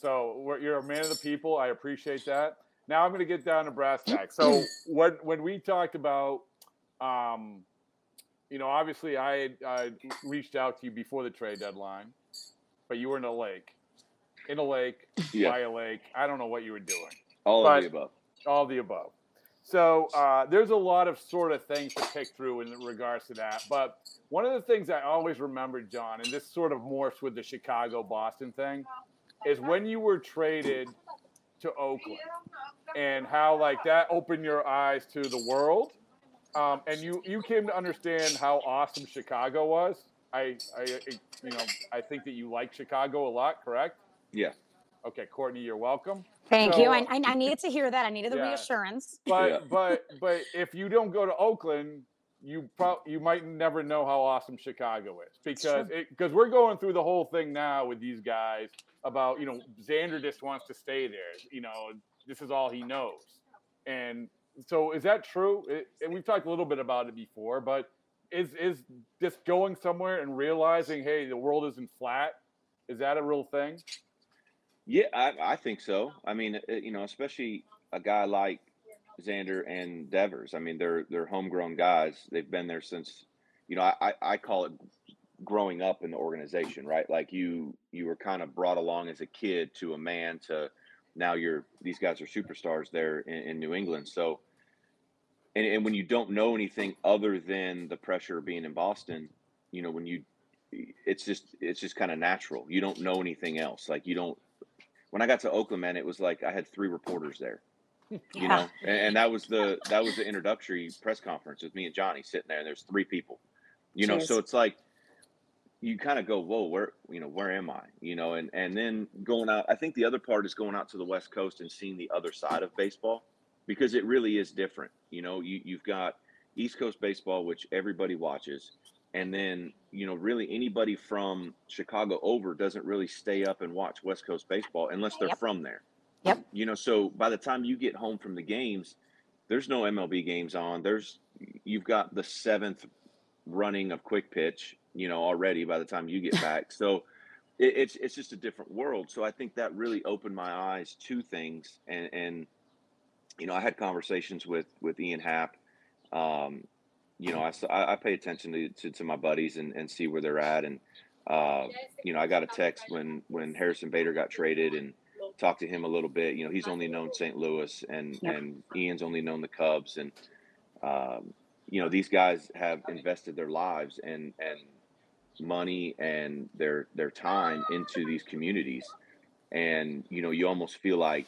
So we're, you're a man of the people. I appreciate that. Now I'm going to get down to brass tacks. So when when we talked about, um, you know, obviously I had I reached out to you before the trade deadline, but you were in a lake, in a lake, Yeah. by a lake. I don't know what you were doing. All But- of the above. All the above. So uh, there's a lot of sort of things to pick through in regards to that. But one of the things I always remember, John, and this sort of morphs with the Chicago Boston thing, is when you were traded to Oakland and how like that opened your eyes to the world. Um, and you, you came to understand how awesome Chicago was. I, I, you know, I think that you like Chicago a lot, correct? Yeah. Okay, Courtney, you're welcome. Thank So- you. I, I I needed to hear that. I needed the Yeah. reassurance. But Yeah. but but if you don't go to Oakland, you pro- you might never know how awesome Chicago is because because we're going through the whole thing now with these guys about you know Xander just wants to stay there. You know this is all he knows, and so is that true? It, and we've talked a little bit about it before, but is is just going somewhere and realizing hey the world isn't flat? Is that a real thing? Yeah, I, I think so. I mean, uh, you know, especially a guy like Xander and Devers. I mean, they're they're homegrown guys. They've been there since, you know, I, I call it growing up in the organization, right? Like you you were kind of brought along as a kid to a man to now you're these guys are superstars there in, in New England. So, and and when you don't know anything other than the pressure of being in Boston, you know, when you it's just it's just kind of natural. You don't know anything else. Like you don't when I got to Oakland, man, it was like I had three reporters there, you Yeah. know, and, and that was the that was the introductory press conference with me and Johnny sitting there, and there's three people, you know, so it's like you kind of go, whoa, where you know where am I, you know, and and then going out. I think the other part is going out to the West Coast and seeing the other side of baseball because it really is different. You know, you you've got East Coast baseball, which everybody watches. And then, you know, really anybody from Chicago over doesn't really stay up and watch West Coast baseball unless they're Yep. from there. Yep. You know, so by the time you get home from the games, there's no MLB games on. There's you've got the seventh running of quick pitch, you know, already by the time you get back. so it, it's it's just a different world. So I think that really opened my eyes to things and and you know, I had conversations with with Ian Happ. Um, you know, I, I pay attention to, to, to my buddies and, and see where they're at. And, uh, you know, I got a text when, when Harrison Bader got traded and talked to him a little bit. You know, he's only known St. Louis and, Yep. and Ian's only known the Cubs. And, um, you know, these guys have invested their lives and, and money and their, their time into these communities. And, you know, you almost feel like,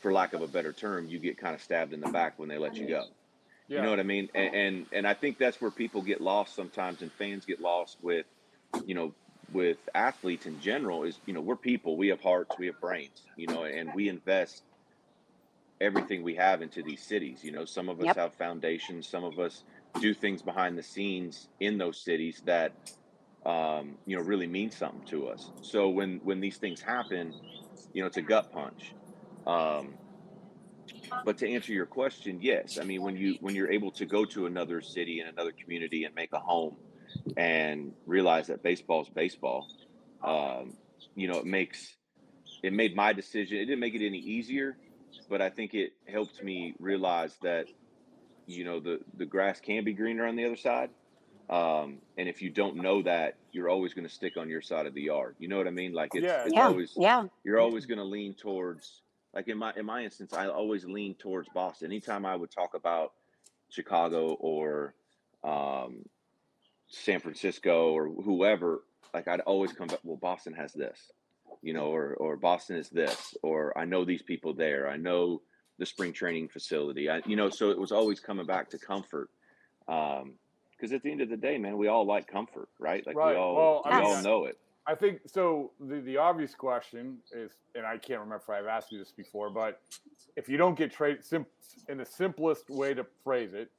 for lack of a better term, you get kind of stabbed in the back when they let you go. Yeah. You know what I mean? And, and and I think that's where people get lost sometimes, and fans get lost with, you know, with athletes in general. Is you know we're people, we have hearts, we have brains, you know, and we invest everything we have into these cities. You know, some of us Yep. have foundations, some of us do things behind the scenes in those cities that, um, you know, really mean something to us. So when when these things happen, you know, it's a gut punch. Um, but to answer your question, yes. I mean, when you when you're able to go to another city and another community and make a home, and realize that baseball's baseball, um, you know, it makes it made my decision. It didn't make it any easier, but I think it helped me realize that you know the the grass can be greener on the other side. Um, and if you don't know that, you're always going to stick on your side of the yard. You know what I mean? Like it's, Yeah. it's Yeah. always Yeah. you're always going to lean towards like in my in my instance i always lean towards boston anytime i would talk about chicago or um, san francisco or whoever like i'd always come back well boston has this you know or or boston is this or i know these people there i know the spring training facility i you know so it was always coming back to comfort um because at the end of the day man we all like comfort right like Right. we all Well, we I all know it I think so. The, the obvious question is, and I can't remember if I've asked you this before, but if you don't get traded, sim- in the simplest way to phrase it,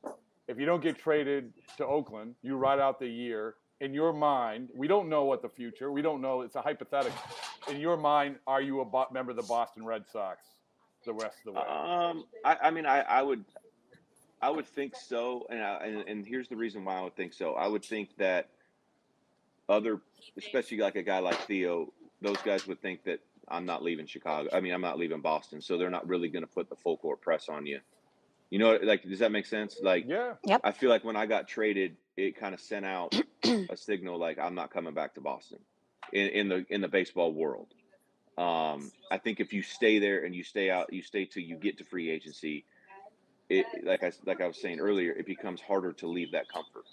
if you don't get traded to Oakland, you ride out the year. In your mind, we don't know what the future. We don't know. It's a hypothetical. In your mind, are you a bo- member of the Boston Red Sox the rest of the way? Um, I, I mean, I, I would, I would think so, and, I, and and here's the reason why I would think so. I would think that other, especially like a guy like Theo, those guys would think that I'm not leaving Chicago. I mean, I'm not leaving Boston, so they're not really going to put the full court press on you. You know, like does that make sense? Like, Yeah. I feel like when I got traded, it kind of sent out a signal like I'm not coming back to Boston in, in the in the baseball world. Um, I think if you stay there and you stay out, you stay till you get to free agency. It like I like I was saying earlier, it becomes harder to leave that comfort.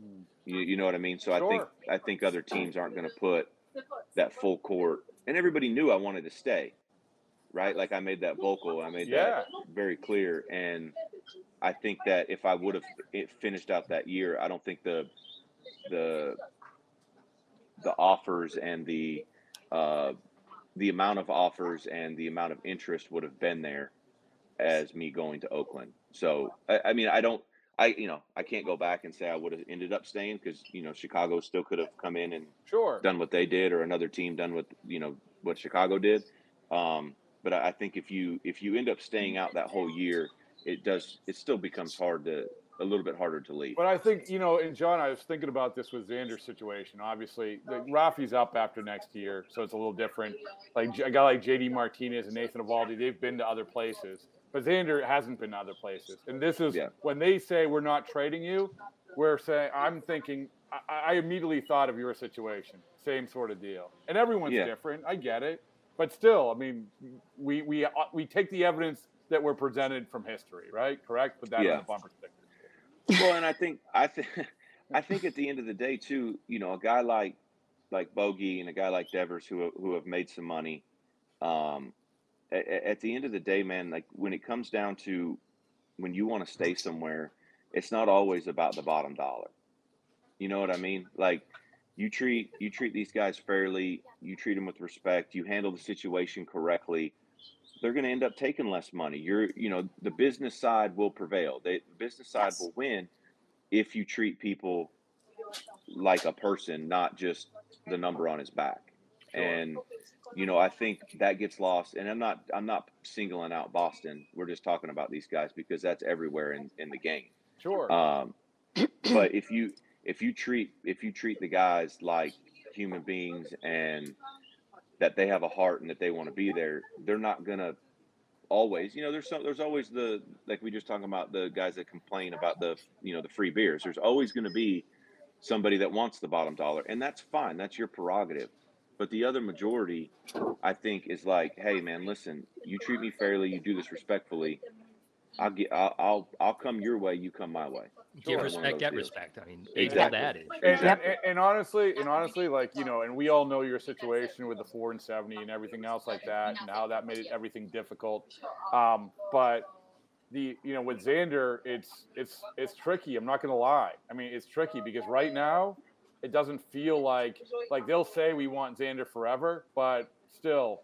Hmm. You, you know what I mean? So I think I think other teams aren't going to put that full court, and everybody knew I wanted to stay, right? Like I made that vocal, I made Yeah. that very clear, and I think that if I would have finished out that year, I don't think the the the offers and the uh, the amount of offers and the amount of interest would have been there as me going to Oakland. So I, I mean, I don't, I you know, I can't go back and say I would have ended up staying because you know Chicago still could have come in and Sure. done what they did, or another team done what you know what Chicago did. Um, but I I think if you if you end up staying out that whole year, it does it still becomes hard to a little bit harder to leave. But I think you know, and John, I was thinking about this with Xander's situation. Obviously, the, oh. Rafi's up after next year, so it's a little different. Like J- a guy like JD Martinez and Nathan Eovaldi, they've been to other places, but Xander hasn't been to other places. And this is Yeah. when they say we're not trading you, we're saying I'm thinking. I, I immediately thought of your situation, same sort of deal. And everyone's Yeah. different. I get it, but still, I mean, we we uh, we take the evidence that we're presented from history, right? Correct. Put that Yeah. on a bumper sticker. well, and I think I think I think at the end of the day too, you know, a guy like like Bogey and a guy like Devers who who have made some money. Um, at, at the end of the day, man, like when it comes down to when you want to stay somewhere, it's not always about the bottom dollar. You know what I mean? Like you treat you treat these guys fairly, you treat them with respect, you handle the situation correctly. They're going to end up taking less money. You're, you know, the business side will prevail. They, the business side Yes. will win if you treat people like a person, not just the number on his back. Sure. And you know, I think that gets lost. And I'm not I'm not singling out Boston. We're just talking about these guys because that's everywhere in, in the game. Sure. Um, but if you if you treat if you treat the guys like human beings and that they have a heart and that they want to be there, they're not gonna always. You know, there's some there's always the like we just talking about the guys that complain about the you know the free beers. There's always going to be somebody that wants the bottom dollar, and that's fine. That's your prerogative. But the other majority, I think, is like, hey man, listen, you treat me fairly, you do this respectfully. I'll get, I'll, I'll, I'll come your way, you come my way. Give Sure. respect, get respect. I mean, age old Exactly. adage. And, Yep. and, and honestly, and honestly, like you know, and we all know your situation with the four and seventy and everything else like that, and how that made everything difficult. Um, but the you know with Xander, it's it's it's tricky. I'm not gonna lie. I mean, it's tricky because right now, it doesn't feel like like they'll say we want Xander forever, but still,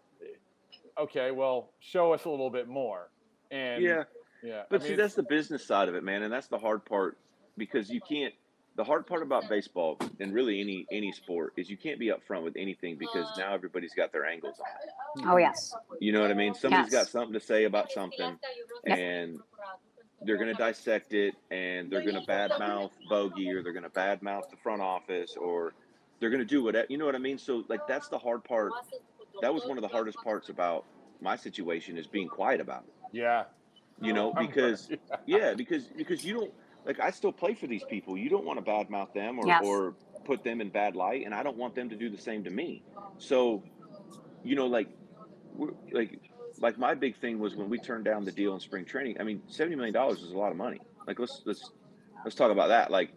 okay, well, show us a little bit more. And Yeah, yeah. but I see, that's the business side of it, man, and that's the hard part because you can't. The hard part about baseball and really any any sport is you can't be upfront with anything because now everybody's got their angles on it. Oh yes. You know what I mean? Somebody's got something to say about something, Yep. and they're going to dissect it, and they're going to badmouth Bogey, or they're going to badmouth the front office, or they're going to do whatever. You know what I mean? So like that's the hard part. That was one of the hardest parts about my situation is being quiet about it. yeah. You oh, know, because yeah, because because you don't like I still play for these people. You don't want to badmouth them or Yes. or put them in bad light, and I don't want them to do the same to me. So, you know, like we're, like like my big thing was when we turned down the deal in spring training. I mean, seventy million dollars is a lot of money. Like let's let's let's talk about that. Like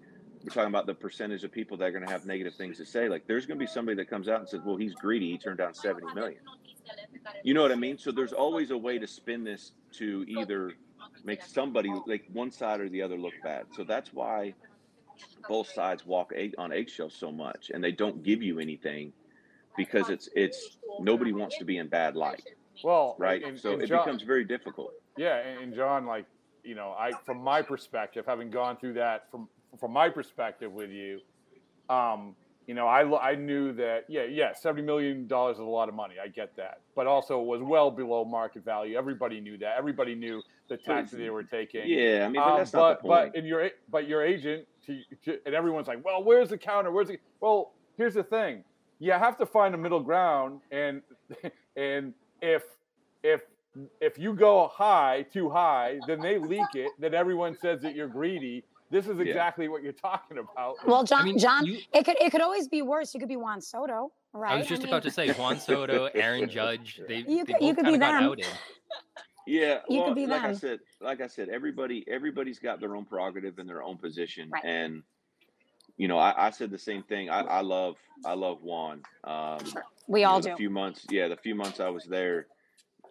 we're talking about the percentage of people that are going to have negative things to say. Like there's going to be somebody that comes out and says, "Well, he's greedy. He turned down seventy million. You know what I mean? So there's always a way to spin this to either make somebody like one side or the other look bad. So that's why both sides walk egg, on eggshells so much, and they don't give you anything because it's it's nobody wants to be in bad light, Well, right? and- so and it John- becomes very difficult. Yeah, and John, like you know, I from my perspective, having gone through that from from my perspective with you, um, you know, I I knew that yeah, yeah, seventy million dollars is a lot of money. I get that, but also it was well below market value. Everybody knew that. Everybody knew the tax that they were taking. Yeah, I mean, but Um, that's but not the point. but in your but your agent to, to, and everyone's like, well, where's the counter? Where's the well? Here's the thing. you have to find a middle ground, and and if if if you go high too high, then they leak it. Then everyone says that you're greedy. This is Yeah. exactly what you're talking about. Well, John, mean, John, you- it could it could always be worse. You could be Juan Soto, right? I was just mean, about to say Juan Soto, Aaron Judge. They, You they could- you both could kind be of got them. Yeah, You could well, be like I said, like I said, everybody everybody's got their own prerogative and their own position, Right. and you know, I, I said the same thing. I, I love I love Juan. Um, We all know, do. The few months, yeah, the few months I was there,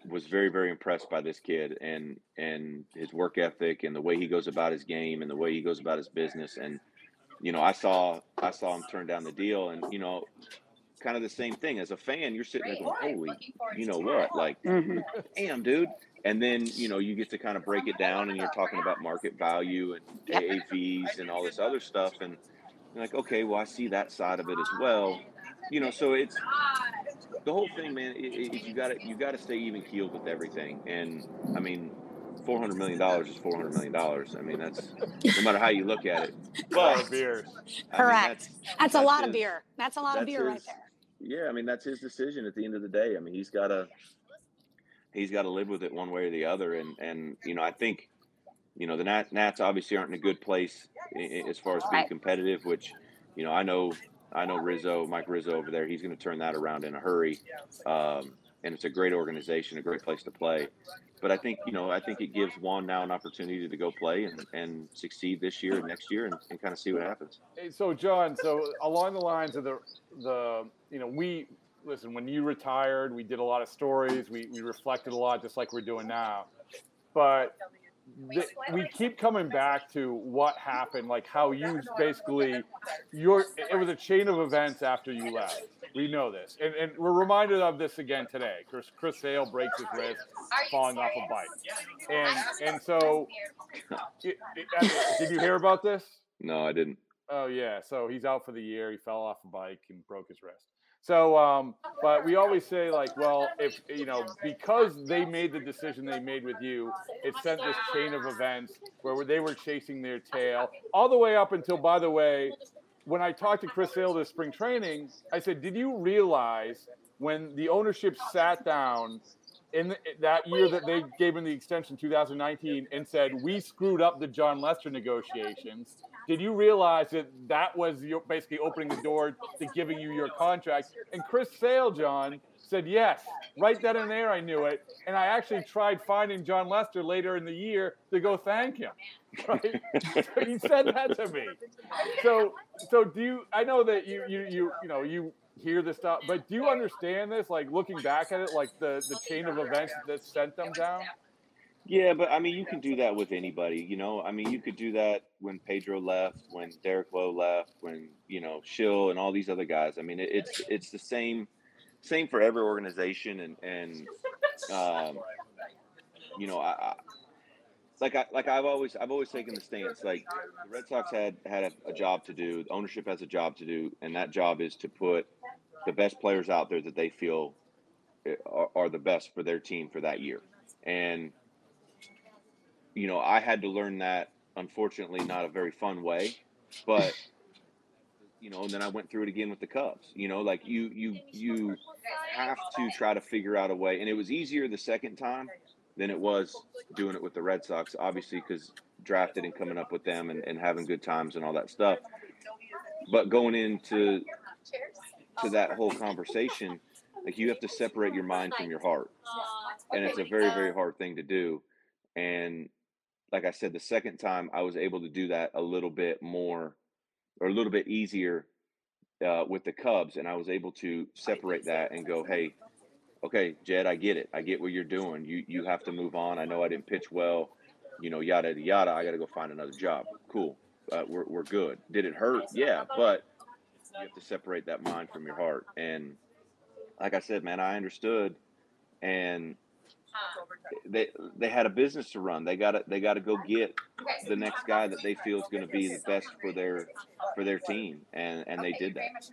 was very very impressed by this kid and and his work ethic and the way he goes about his game and the way he goes about his business. And you know, I saw I saw him turn down the deal, and you know, kind of the same thing. As a fan, you're sitting there going, "Holy, you know what? Like, Mhm. damn, dude." And then you know you get to kind of break it down, and you're talking about market value and AAVs and all this other stuff, and you're like, okay, well, I see that side of it as well. You know, so it's the whole thing, man. i- i- Is you got to you got to stay even keeled with everything, and I mean. Four hundred million dollars is four hundred million dollars. I mean, that's no matter how you look at it. A lot But of beers. I mean, Correct. That's a lot of beer. That's a lot of that's beer right there. Yeah, I mean that's his decision at the end of the day. I mean he's got to he's got to live with it one way or the other, and and you know I think you know the Nat, Nats obviously aren't in a good place i- i- as far as being competitive. Which you know I know I know Rizzo, Mike Rizzo over there. He's going to turn that around in a hurry, um, and it's a great organization, a great place to play. But I think you know I think it gives Juan now an opportunity to go play and, and succeed this year and next year and, and kind of see what happens. Hey, So, John, so along the lines of the the you know we listen when you retired, we did a lot of stories, we we reflected a lot, just like we're doing now. But th- we keep coming back to what happened, like how you basically your it was a chain of events after you left. We know this, and, and we're reminded of this again today. Chris Chris Sale breaks his wrist falling off a bike, and and so it, it, did you hear about this? No, I didn't. Oh yeah, so he's out for the year. He fell off a bike and broke his wrist. So, um, but we always say like, well, if you know, because they made the decision they made with you, it sent this chain of events where they were chasing their tail all the way up until, by the way, when I talked to Chris Sale this spring training, I said, did you realize when the ownership sat down in the, that year that they gave him the extension 2019 and said we screwed up the Jon Lester negotiations did you realize that that was your, basically opening the door to giving you your contract? And Chris Sale John said yes right then and there I knew it. And I actually tried finding Jon Lester later in the year to go thank him right? So he said that to me. So so do you I know that you you you you know you hear this stuff but do you understand this like looking back at it like the the chain of events that sent them down Yeah, but I mean, you can do that with anybody. You know, I mean, you could do that when Pedro left, when Derek Lowe left, when you know Schill and all these other guys. I mean, it, it's it's the same same for every organization, and and um, you know, I, I like I like I've always I've always taken the stance like the Red Sox had had a, a job to do, the ownership has a job to do, and that job is to put the best players out there that they feel eh, are, are the best for their team for that year, and you know, I had to learn that unfortunately not a very fun way, but you know, and then I went through it again with the Cubs. You know, like you you you have to try to figure out a way and it was easier the second time than it was doing it with the Red Sox, obviously because drafted and coming up with them and, and having good times and all that stuff. But going into to that whole conversation, like you have to separate your mind from your heart. And it's a very, very hard thing to do. And like I said, the second time I was able to do that a little bit more or a little bit easier uh, with the Cubs, and I was able to separate that and go, "Hey, okay, Jed, I get it. I get what you're doing. You you have to move on. I know I didn't pitch well, you know, yada yada. I got to go find another job. Cool, uh, we're we're good. Did it hurt? Yeah, but you have to separate that mind from your heart. And like I said, man, I understood, and Um, they they had a business to run. They got to they got to go get the next guy that they feel is going to be the best for their for their team, and and they did that.